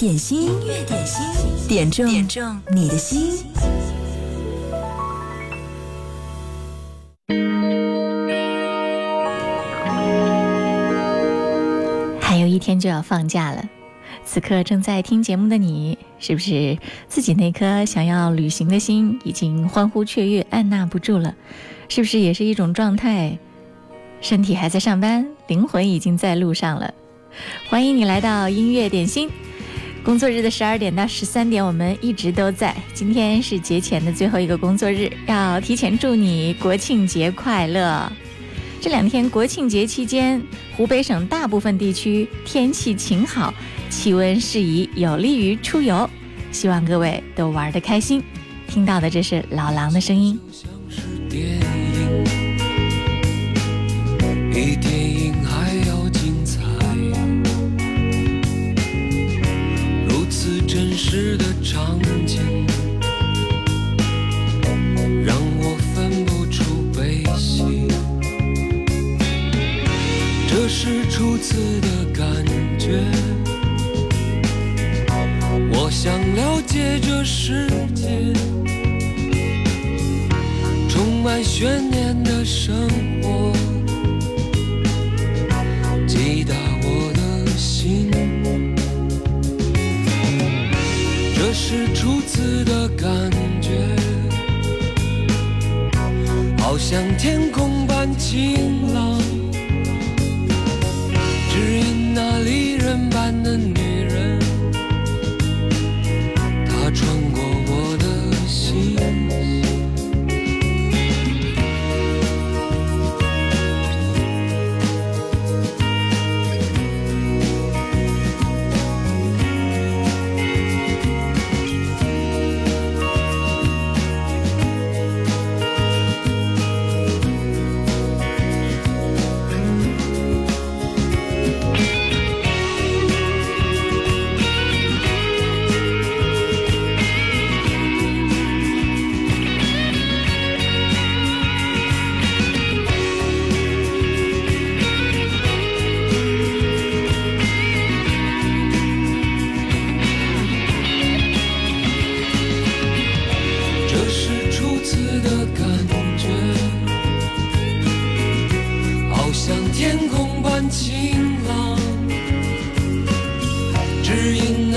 点心，音乐点心，点中点中你的心。还有一天就要放假了，此刻正在听节目的你，是不是自己那颗想要旅行的心已经欢呼雀跃、按捺不住了？是不是也是一种状态？身体还在上班，灵魂已经在路上了。欢迎你来到音乐点心。工作日的十二点到十三点，我们一直都在。今天是节前的最后一个工作日，要提前祝你国庆节快乐。这两天国庆节期间，湖北省大部分地区天气晴好，气温适宜，有利于出游。希望各位都玩得开心。听到的这是老狼的声音。比电影还要时的场景，让我分不出悲喜。这是初次的感觉，我想了解这世界，充满悬念是初次的感觉，好像天空般晴朗，只因那离人般的你。好像天空般晴朗，只因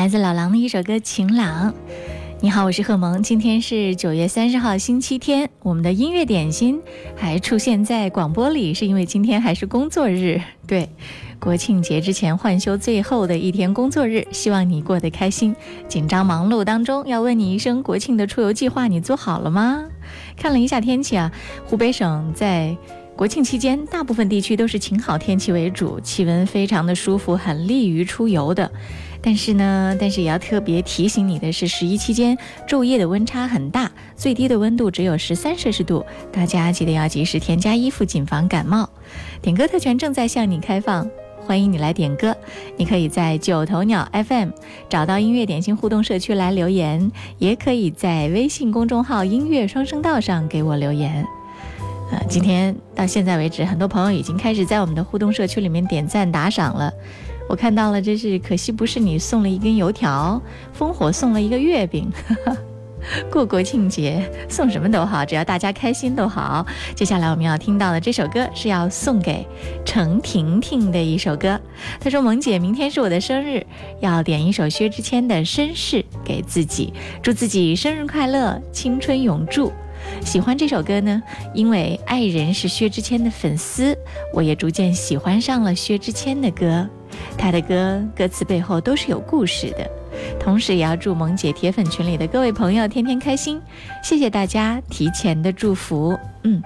来自老狼的一首歌《晴朗》。你好，我是贺萌。今天是九月三十号，星期天。我们的音乐点心还出现在广播里，是因为今天还是工作日。对，国庆节之前换休最后的一天工作日，希望你过得开心。紧张忙碌当中，要问你一声：国庆的出游计划你做好了吗？看了一下天气啊，湖北省在。国庆期间，大部分地区都是晴好天气为主，气温非常的舒服，很利于出游的。但是呢，但是也要特别提醒你的是，十一期间昼夜的温差很大，最低的温度只有十三摄氏度，大家记得要及时添加衣服，谨防感冒。点歌特权正在向你开放，欢迎你来点歌。你可以在九头鸟 FM 找到音乐点心互动社区来留言，也可以在微信公众号音乐双声道上给我留言。呃，今天到现在为止，很多朋友已经开始在我们的互动社区里面点赞打赏了。我看到了，真是可惜不是你送了一根油条，烽火送了一个月饼。过国庆节送什么都好，只要大家开心都好。接下来我们要听到的这首歌是要送给程婷婷的一首歌。她说：“萌姐，明天是我的生日，要点一首薛之谦的《绅士》给自己，祝自己生日快乐，青春永驻。”喜欢这首歌呢，因为爱人是薛之谦的粉丝，我也逐渐喜欢上了薛之谦的歌。他的歌歌词背后都是有故事的。同时，也要祝萌姐铁粉群里的各位朋友天天开心，谢谢大家提前的祝福。嗯，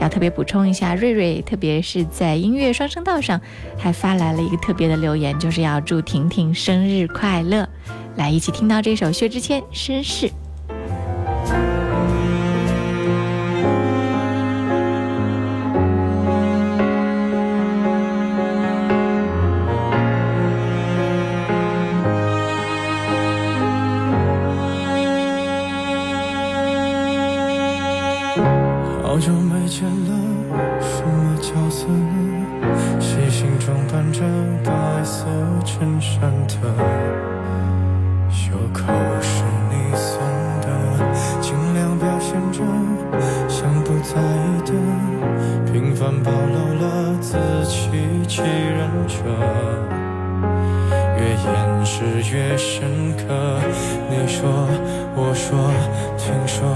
要特别补充一下，瑞瑞特别是在音乐双声道上还发来了一个特别的留言，就是要祝婷婷生日快乐。来，一起听到这首薛之谦《绅士》。衬衫的袖口是你送的，尽量表现着像不在意的平凡暴露了自欺欺人者，越掩饰越深刻。你说我说，听说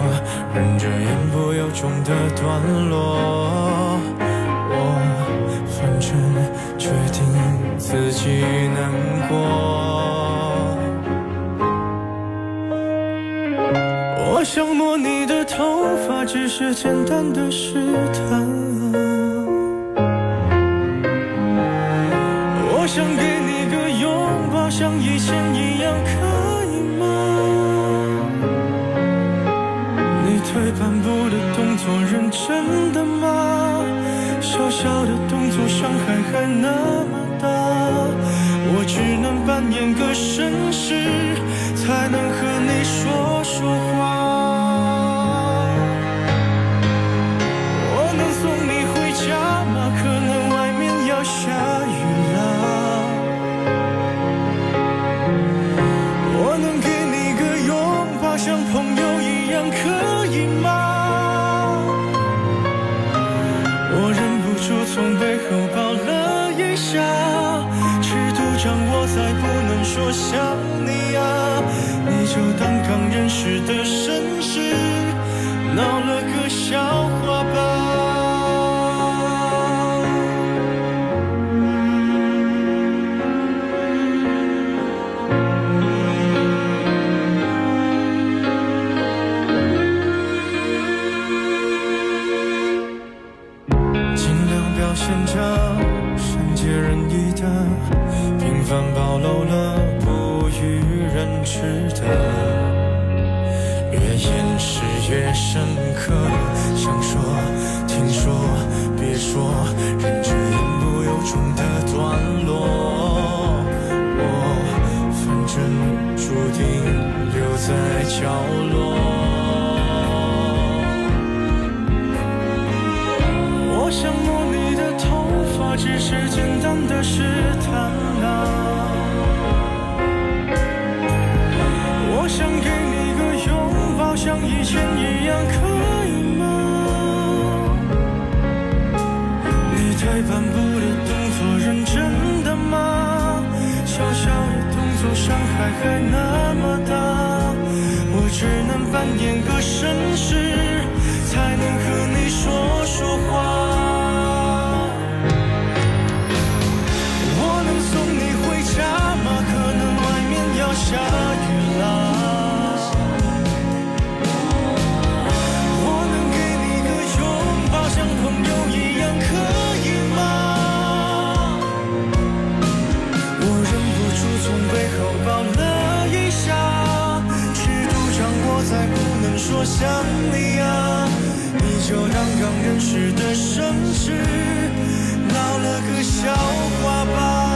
忍着言不由衷的段落。自己难过，我想摸你的头发，只是简单的试探。我想给你个拥抱，像以前一样，可以吗？你退半步的动作认真的吗？小小的动作伤害还那么。我只能扮演个绅士才能和你说说话。再不能说想你啊你就当刚认识的绅士闹了个笑的段落我反正注定留在角落。我想摸你的头发只是简单的试探海还那么大，我只能扮演个绅士才能和你说说话。说想你啊你就当刚认识的绅士闹了个笑话吧。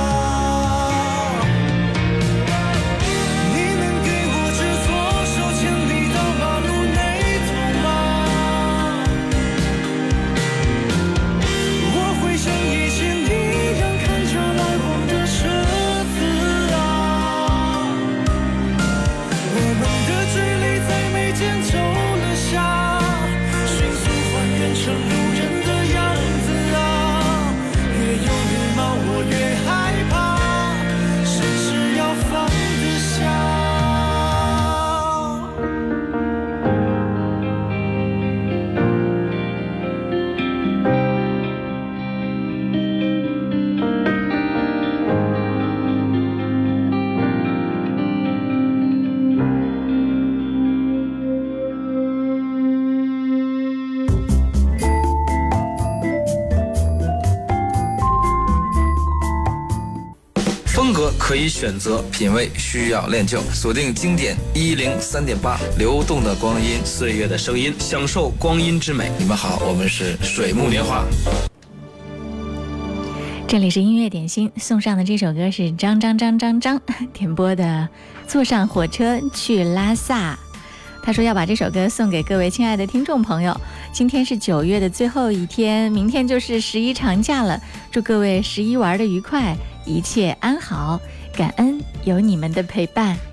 选择品味需要练就，锁定经典一零三点八，流动的光阴，岁月的声音，享受光阴之美。你们好，我们是水木年华。这里是音乐点心，送上的这首歌是张张张张张 点播的《坐上火车去拉萨》。他说要把这首歌送给各位亲爱的听众朋友。今天是九月的最后一天，明天就是十一长假了。祝各位十一玩的愉快，一切安好。感恩有你们的陪伴。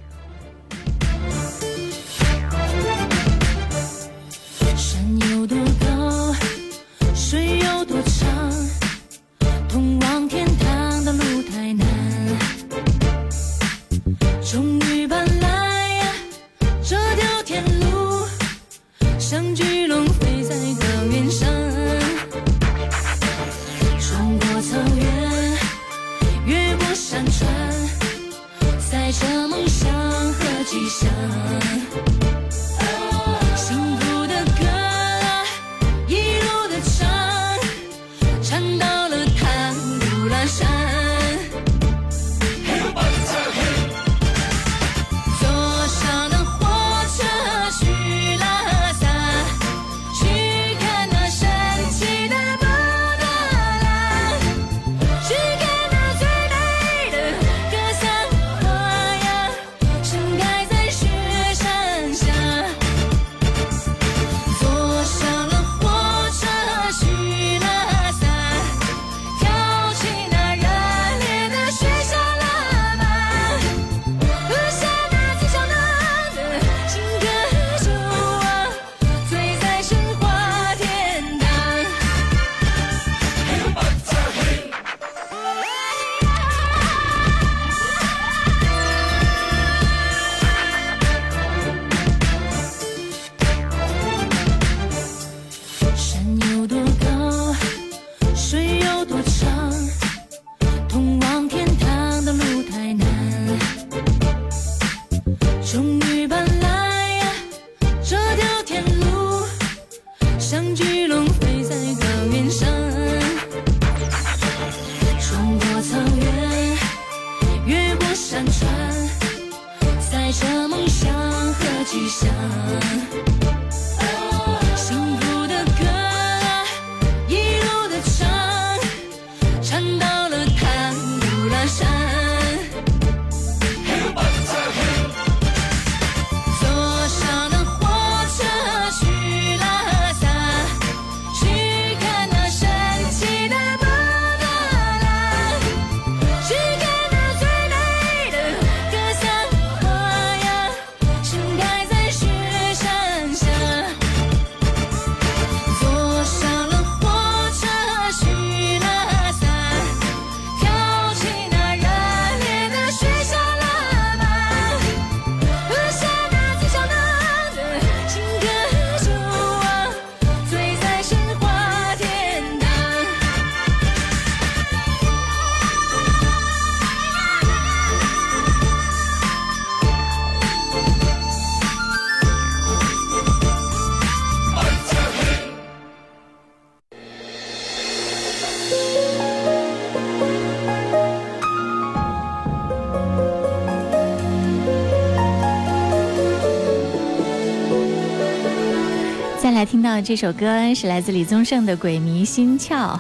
这首歌是来自李宗盛的《鬼迷心窍》。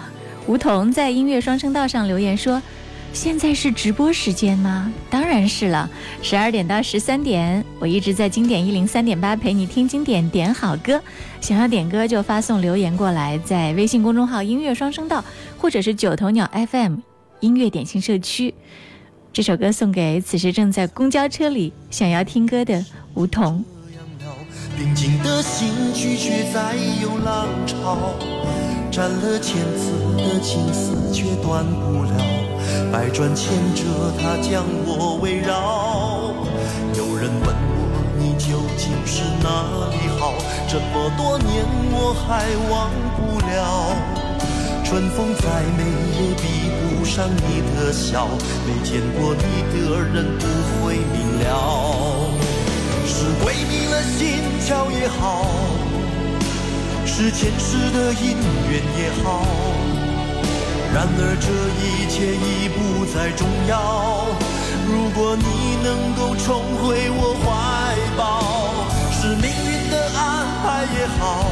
吴桐在音乐双声道上留言说：“现在是直播时间吗？当然是了，十二点到十三点，我一直在经典一零三点八陪你听经典，点好歌。想要点歌就发送留言过来，在微信公众号‘音乐双声道’或者是九头鸟 FM 音乐点心社区。这首歌送给此时正在公交车里想要听歌的吴桐。”平静的心拒绝再有浪潮，斩了千次的情丝却断不了，百转千折它将我围绕。有人问我你究竟是哪里好，这么多年我还忘不了。春风再美也比不上你的笑，没见过你的人不会明了。是鬼迷了心窍也好，是前世的因缘也好。然而这一切已不再重要。如果你能够重回我怀抱，是命运的安排也好，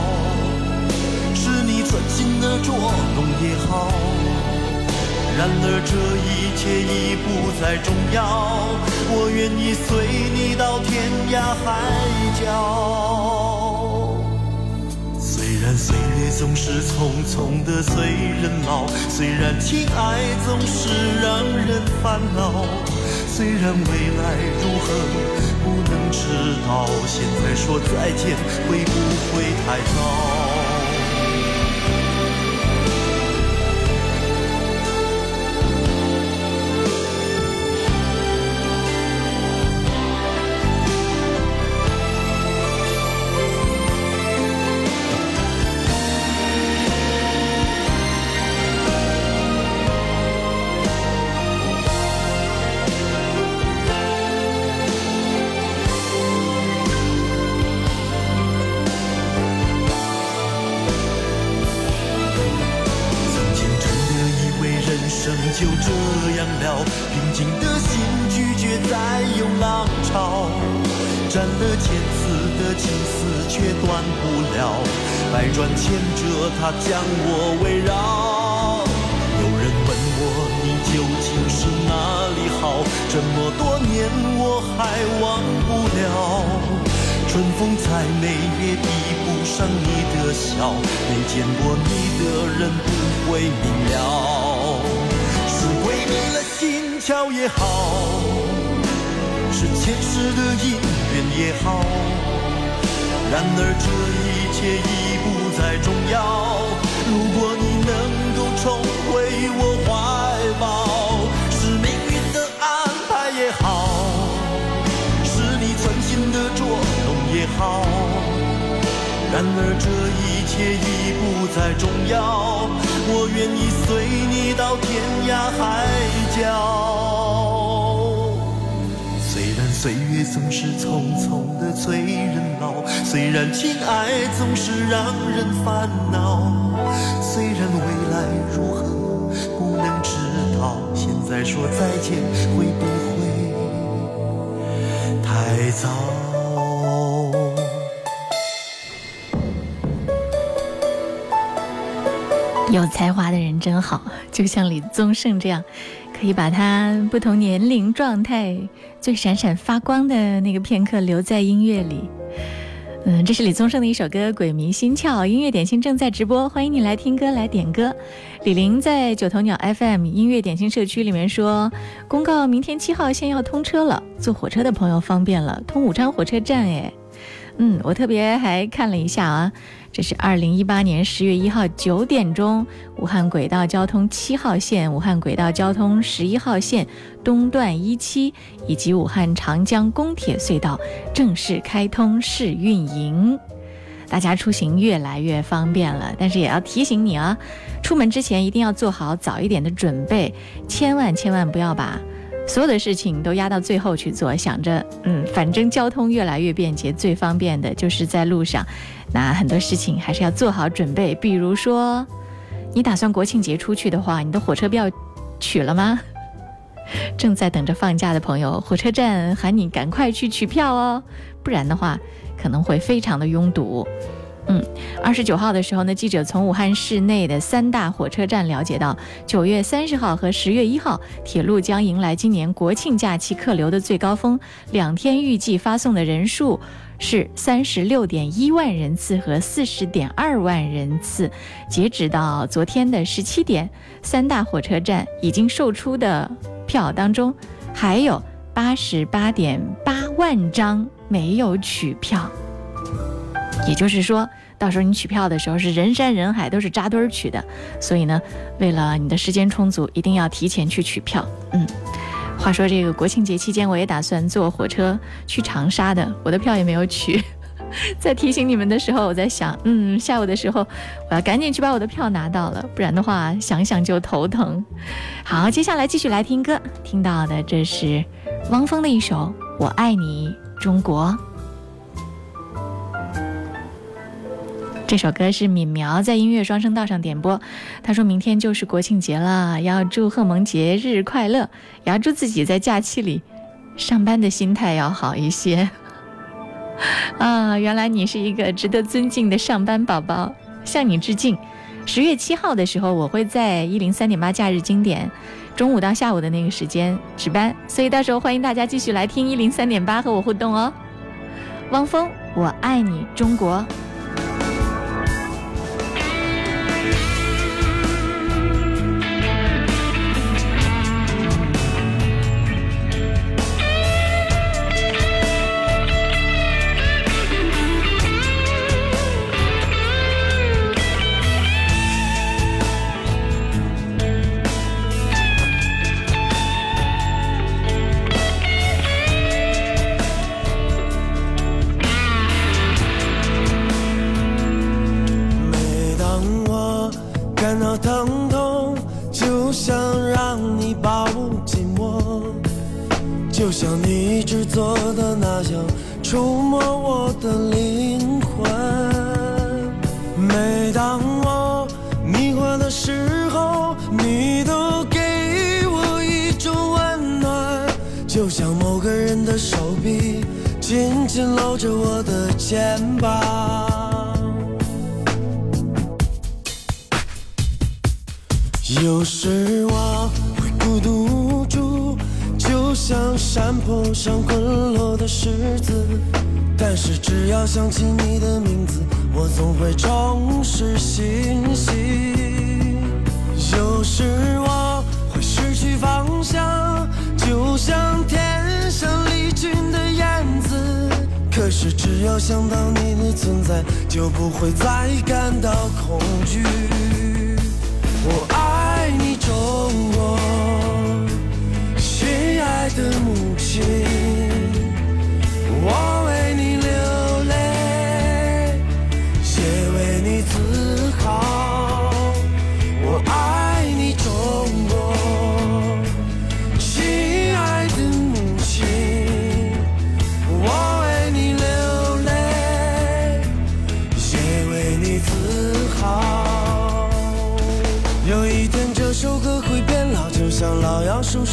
是你存心的捉弄也好。然而这一切已不再重要，我愿意随你到天涯海角。虽然岁月总是匆匆的催人老，虽然情爱总是让人烦恼，虽然未来如何不能知道，现在说再见会不会太早？它将我围绕。有人问我你究竟是哪里好，这么多年我还忘不了。春风再美也比不上你的笑，没见过你的人不会明了。是鬼迷了心窍也好，是前世的因缘也好。然而这一切已再重要。如果你能够重回我怀抱，是命运的安排也好。是你存心的捉弄也好，然而这一切已不再重要，我愿意随你到天涯海角。岁月总是匆匆的催人老，虽然情爱总是让人烦恼，虽然未来如何不能知道，现在说再见会不会？太早。有才华的人真好，就像李宗盛这样，可以把他不同年龄状态最闪闪发光的那个片刻留在音乐里。嗯，这是李宗盛的一首歌《鬼迷心窍》，音乐点心正在直播，欢迎你来听歌来点歌。李玲在九头鸟 FM 音乐点心社区里面说，公告明天七号线要通车了，坐火车的朋友方便了，通武昌火车站哎。嗯，我特别还看了一下啊，这是二零一八年十月一号九点钟，武汉轨道交通七号线、武汉轨道交通十一号线东段一期以及武汉长江公铁隧道正式开通试运营，大家出行越来越方便了。但是也要提醒你啊，出门之前一定要做好早一点的准备，千万千万不要把。所有的事情都压到最后去做，想着，嗯，反正交通越来越便捷，最方便的就是在路上。那很多事情还是要做好准备，比如说，你打算国庆节出去的话，你的火车票取了吗？正在等着放假的朋友，火车站喊你赶快去取票哦，不然的话可能会非常的拥堵。嗯，二十九号的时候呢，记者从武汉市内的三大火车站了解到，九月三十号和十月一号，铁路将迎来今年国庆假期客流的最高峰，两天预计发送的人数。是三十六点一万人次和四十点二万人次，截止到昨天的十七点，三大火车站已经售出的票当中，还有八十八点八万张没有取票。也就是说，到时候你取票的时候是人山人海，都是扎堆儿取的。所以呢，为了你的时间充足，一定要提前去取票。嗯。话说这个国庆节期间，我也打算坐火车去长沙的，我的票也没有取。在提醒你们的时候，我在想，嗯，下午的时候我要赶紧去把我的票拿到了，不然的话想想就头疼。好，接下来继续来听歌，听到的这是汪峰的一首《我爱你中国》。这首歌是敏苗在音乐双声道上点播，他说明天就是国庆节了，要祝贺萌节日快乐，也要祝自己在假期里上班的心态要好一些。啊，原来你是一个值得尊敬的上班宝宝，向你致敬。十月七号的时候，我会在一零三点八假日经典中午到下午的那个时间值班，所以到时候欢迎大家继续来听一零三点八和我互动哦。汪峰，我爱你，中国。紧紧搂着我的肩膀。有时我会孤独无助，就像山坡上滚落的石子。但是只要想起你的名字，我总会重拾信心。有时我会失去方向，就像天上离群燕子。可是只要想到你的存在，就不会再感到恐惧。我爱你，中国，亲爱的母亲，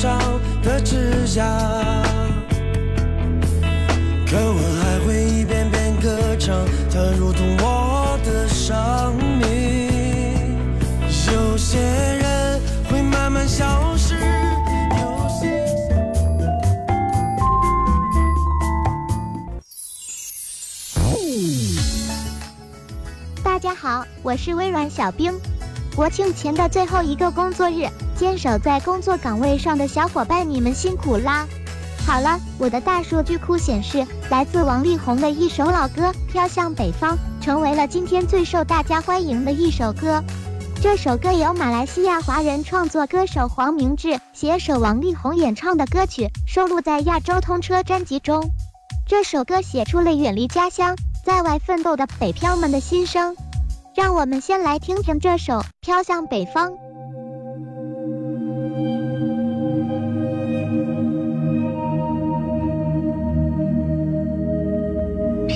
上的枝桠。可我还会一遍遍歌唱，它如同我的生命。有些人会慢慢消失，有些。大家好，我是微软小冰。国庆前的最后一个工作日，坚守在工作岗位上的小伙伴，你们辛苦啦！好了，我的大数据库显示，来自王力宏的一首老歌《飘向北方》成为了今天最受大家欢迎的一首歌。这首歌由马来西亚华人创作歌手黄明志携手王力宏演唱的歌曲，收录在《亚洲通车》专辑中。这首歌写出了远离家乡、在外奋斗的北漂们的心声。让我们先来听听这首《飘向北方》。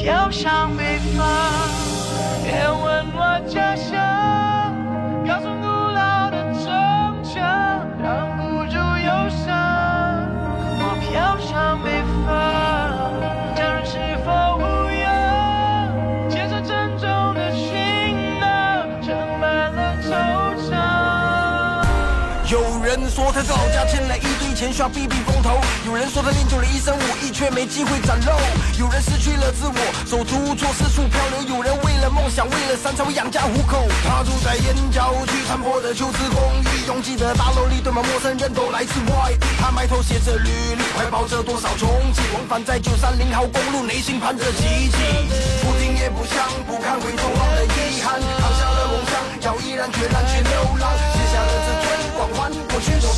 飘向北方，别问我家乡，高耸古老的城墙挡不住忧伤。我飘向北方，家人是否无恙？肩上沉重的行囊，盛满了惆怅。有人说他老家迁来。前，需要避避风头。有人说他练就了一身武艺，却没机会展露。有人失去了自我，手足无措，四处漂流。有人为了梦想，为了山才会养家糊口。他住在燕郊区残破的旧式公寓，拥挤的大楼里堆满陌生人，都来自外地。他埋头写着履历，怀抱着多少憧憬，往返在九三零号公路，内心盼着奇迹。不听也不想，不看回头望的遗憾，扛下了梦想，要毅然决然去流浪，卸下了这尊光环，过去的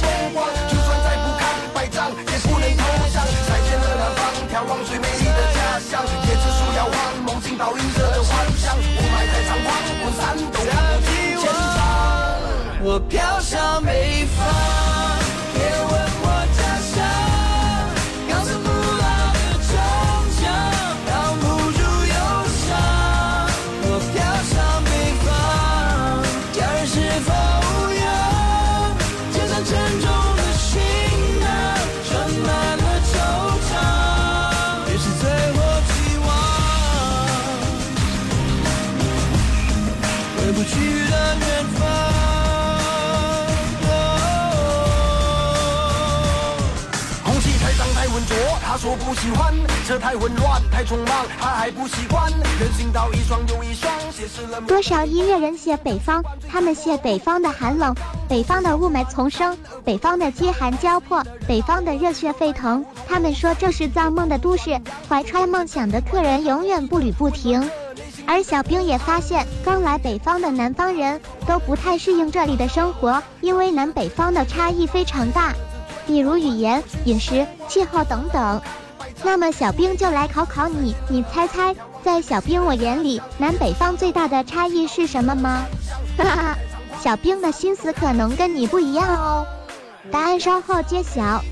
飘向说不喜欢。车太混乱太匆忙，他还不习惯。人行道一双又一双，显示了多少音乐人写北方，他们写北方的寒冷，北方的雾霾丛生，北方的饥寒交迫，北方的热血沸腾。他们说这是造梦的都市，怀揣梦想的客人永远步履不停。而小兵也发现，刚来北方的南方人都不太适应这里的生活，因为南北方的差异非常大，比如语言、饮食、气候等等。那么小兵就来考考你，你猜猜，在小兵我眼里，南北方最大的差异是什么吗？哈哈，小兵的心思可能跟你不一样哦。答案稍后揭晓。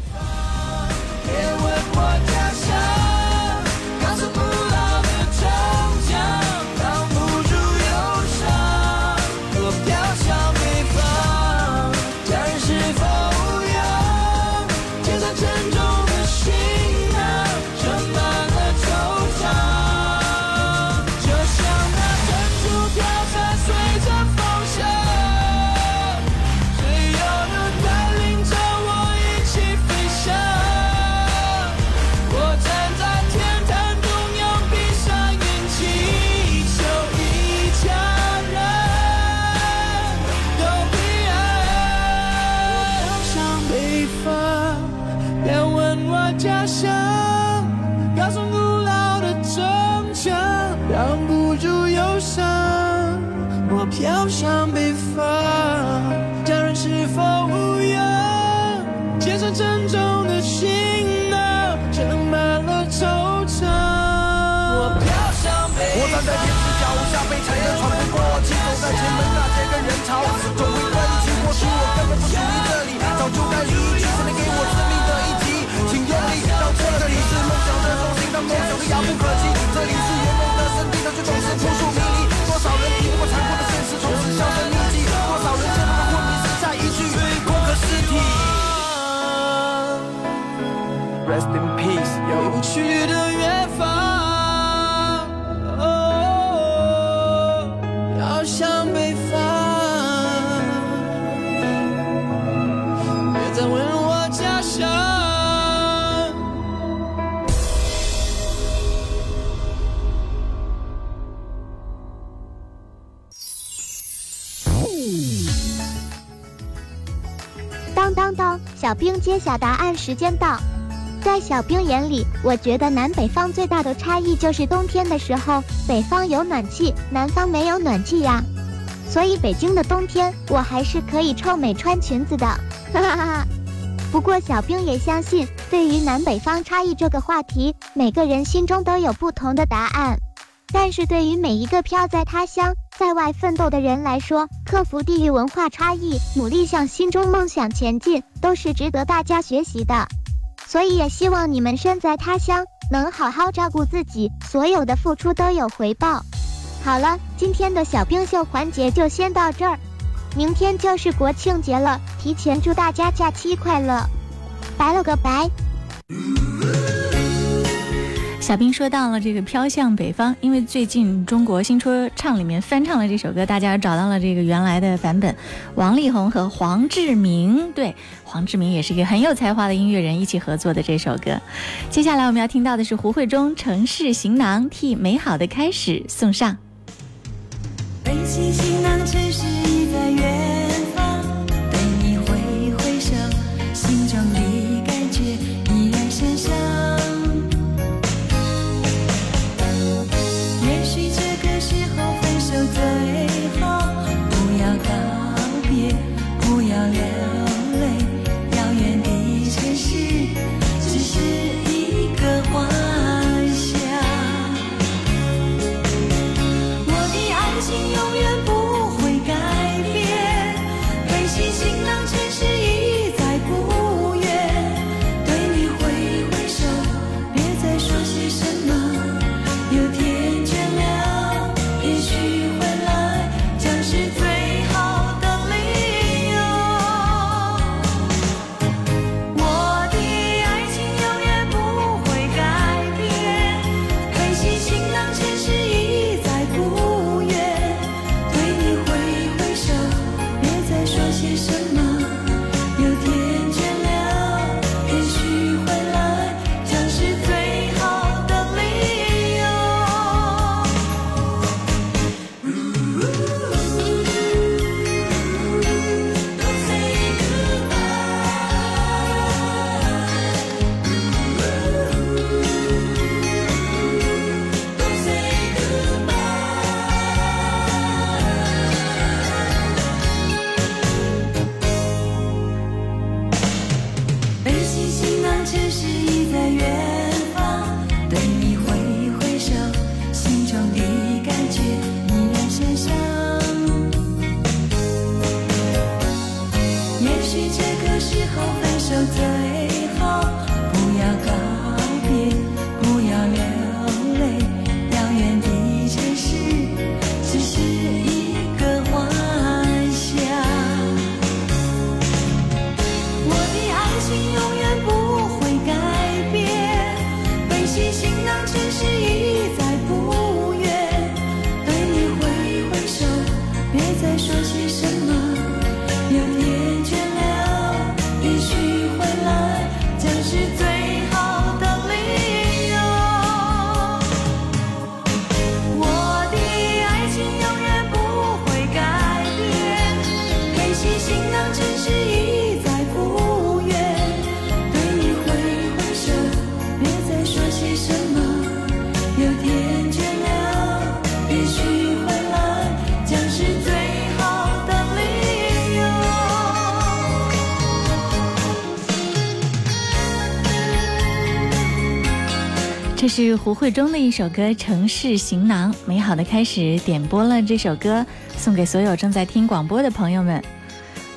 当当当，小兵揭晓答案时间到。在小兵眼里，我觉得南北方最大的差异就是冬天的时候，北方有暖气，南方没有暖气呀。所以北京的冬天，我还是可以臭美穿裙子的。哈哈哈。不过小兵也相信，对于南北方差异这个话题，每个人心中都有不同的答案。但是对于每一个飘在他乡、在外奋斗的人来说，克服地域文化差异，努力向心中梦想前进，都是值得大家学习的。所以也希望你们身在他乡，能好好照顾自己，所有的付出都有回报。好了，今天的小冰秀环节就先到这儿，明天就是国庆节了，提前祝大家假期快乐，拜了个拜。小兵说到了这个《飘向北方》，因为最近中国新说唱里面翻唱了这首歌，大家找到了这个原来的版本，王力宏和黄志明，对，黄志明也是一个很有才华的音乐人，一起合作的这首歌。接下来我们要听到的是胡慧中《城市行囊》，替美好的开始送上。背起行囊，城市已在远这是胡慧中的一首歌《城市行囊》，美好的开始。点播了这首歌，送给所有正在听广播的朋友们。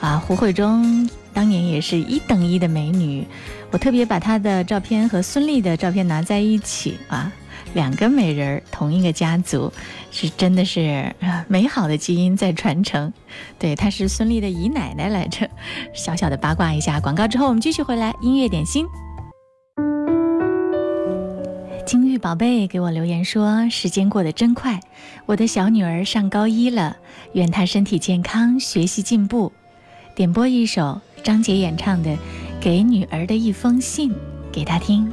啊，胡慧中当年也是一等一的美女，我特别把她的照片和孙俪的照片拿在一起啊，两个美人儿，同一个家族，是真的是美好的基因在传承。对，她是孙俪的姨奶奶来着。小小的八卦一下，广告之后我们继续回来，音乐点心。金玉宝贝给我留言说：“时间过得真快，我的小女儿上高一了，愿她身体健康，学习进步。”点播一首张杰演唱的《给女儿的一封信》给她听。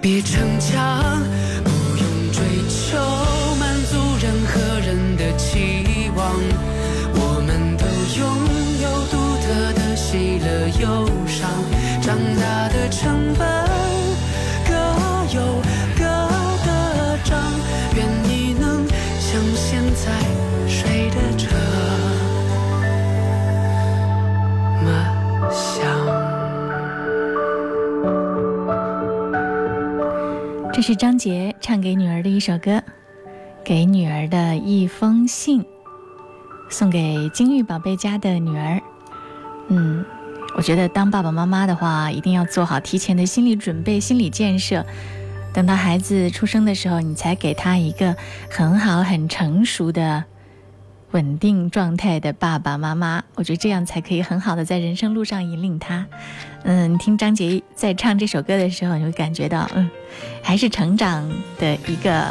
别逞强，不用追求满足任何人的期望。我们都拥有独特的喜乐忧伤，长大的成本是张杰唱给女儿的一首歌，给女儿的一封信，送给金玉宝贝家的女儿。嗯，我觉得当爸爸妈妈的话，一定要做好提前的心理准备、心理建设。等到孩子出生的时候，你才给他一个很好、很成熟的、稳定状态的爸爸妈妈。我觉得这样才可以很好的在人生路上引领他。嗯，听张杰在唱这首歌的时候，你会感觉到，嗯，还是成长的一个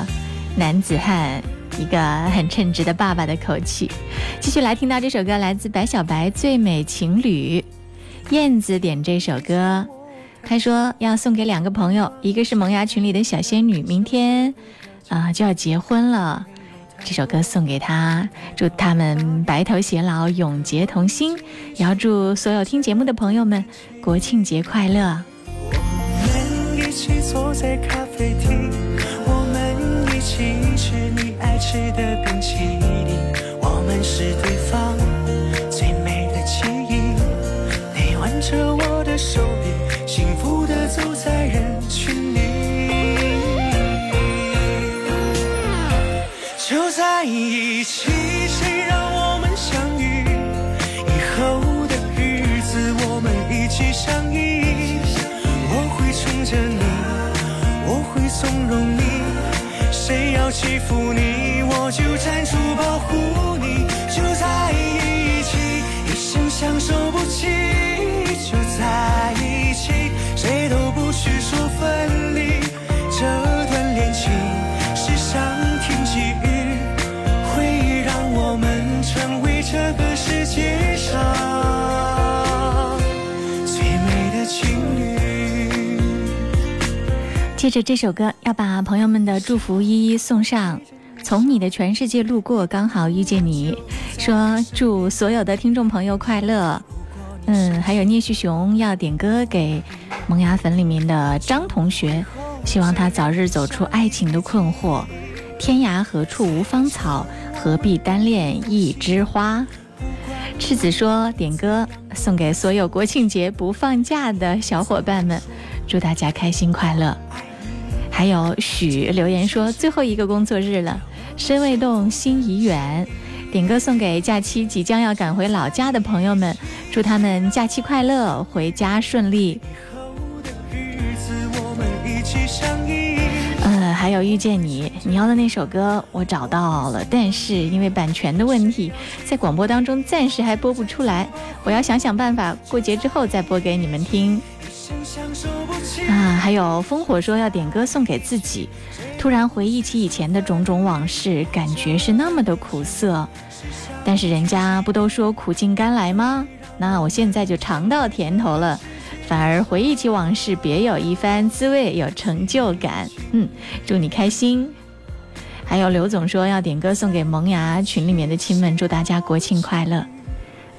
男子汉，一个很称职的爸爸的口气。继续来听到这首歌，来自白小白《最美情侣》，燕子点这首歌，他说要送给两个朋友，一个是萌芽群里的小仙女，明天啊、就要结婚了。这首歌送给他，祝他们白头偕老，永结同心。也要祝所有听节目的朋友们国庆节快乐。我们一起坐在咖啡厅，我们一起吃你爱吃的冰淇淋，我们是对方最美的记忆。你挽着我的手臂，幸福的走在一起，谁让我们相遇？以后的日子，我们一起相依。我会宠着你，我会纵容你，谁要欺负你，我就站出保护你。就在一起，一生相守不弃，就在一起，谁都不借着这首歌，要把朋友们的祝福一一送上。从你的全世界路过，刚好遇见你，说祝所有的听众朋友快乐。嗯，还有聂旭雄要点歌给萌芽粉里面的张同学，希望他早日走出爱情的困惑。天涯何处无芳草，何必单恋一枝花。赤子说点歌送给所有国庆节不放假的小伙伴们，祝大家开心快乐。还有许留言说最后一个工作日了，身未动，心已远。点歌送给假期即将要赶回老家的朋友们，祝他们假期快乐，回家顺利。日子我们一起相依。呃，还有遇见你，你要的那首歌我找到了，但是因为版权的问题，在广播当中暂时还播不出来，我要想想办法，过节之后再播给你们听。啊，还有烽火说要点歌送给自己，突然回忆起以前的种种往事，感觉是那么的苦涩。但是人家不都说苦尽甘来吗？那我现在就尝到甜头了。反而回忆起往事，别有一番滋味，有成就感。嗯，祝你开心。还有刘总说要点歌送给萌芽群里面的亲们，祝大家国庆快乐。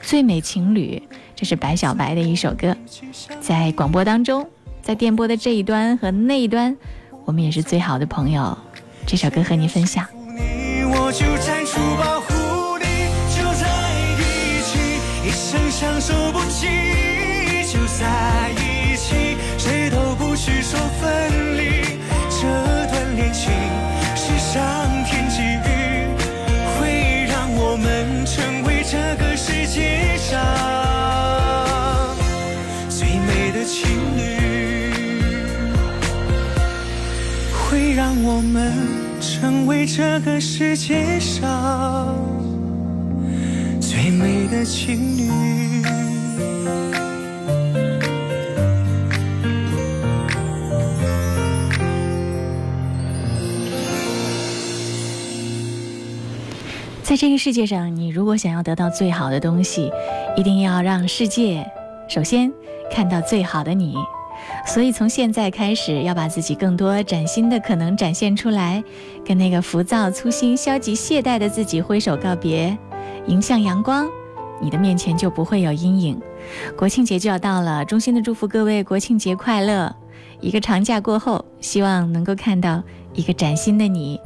最美情侣，这是白小白的一首歌，在广播当中，在电波的这一端和那一端，我们也是最好的朋友。这首歌和你分享。你我就站出保护你，就在一起，一生相守不弃，我们成为这个世界上最美的情侣。在这个世界上，你如果想要得到最好的东西，一定要让世界首先看到最好的你。所以从现在开始，要把自己更多崭新的可能展现出来，跟那个浮躁、粗心、消极、懈怠的自己挥手告别，迎向阳光，你的面前就不会有阴影。国庆节就要到了，衷心的祝福各位国庆节快乐！一个长假过后，希望能够看到一个崭新的你，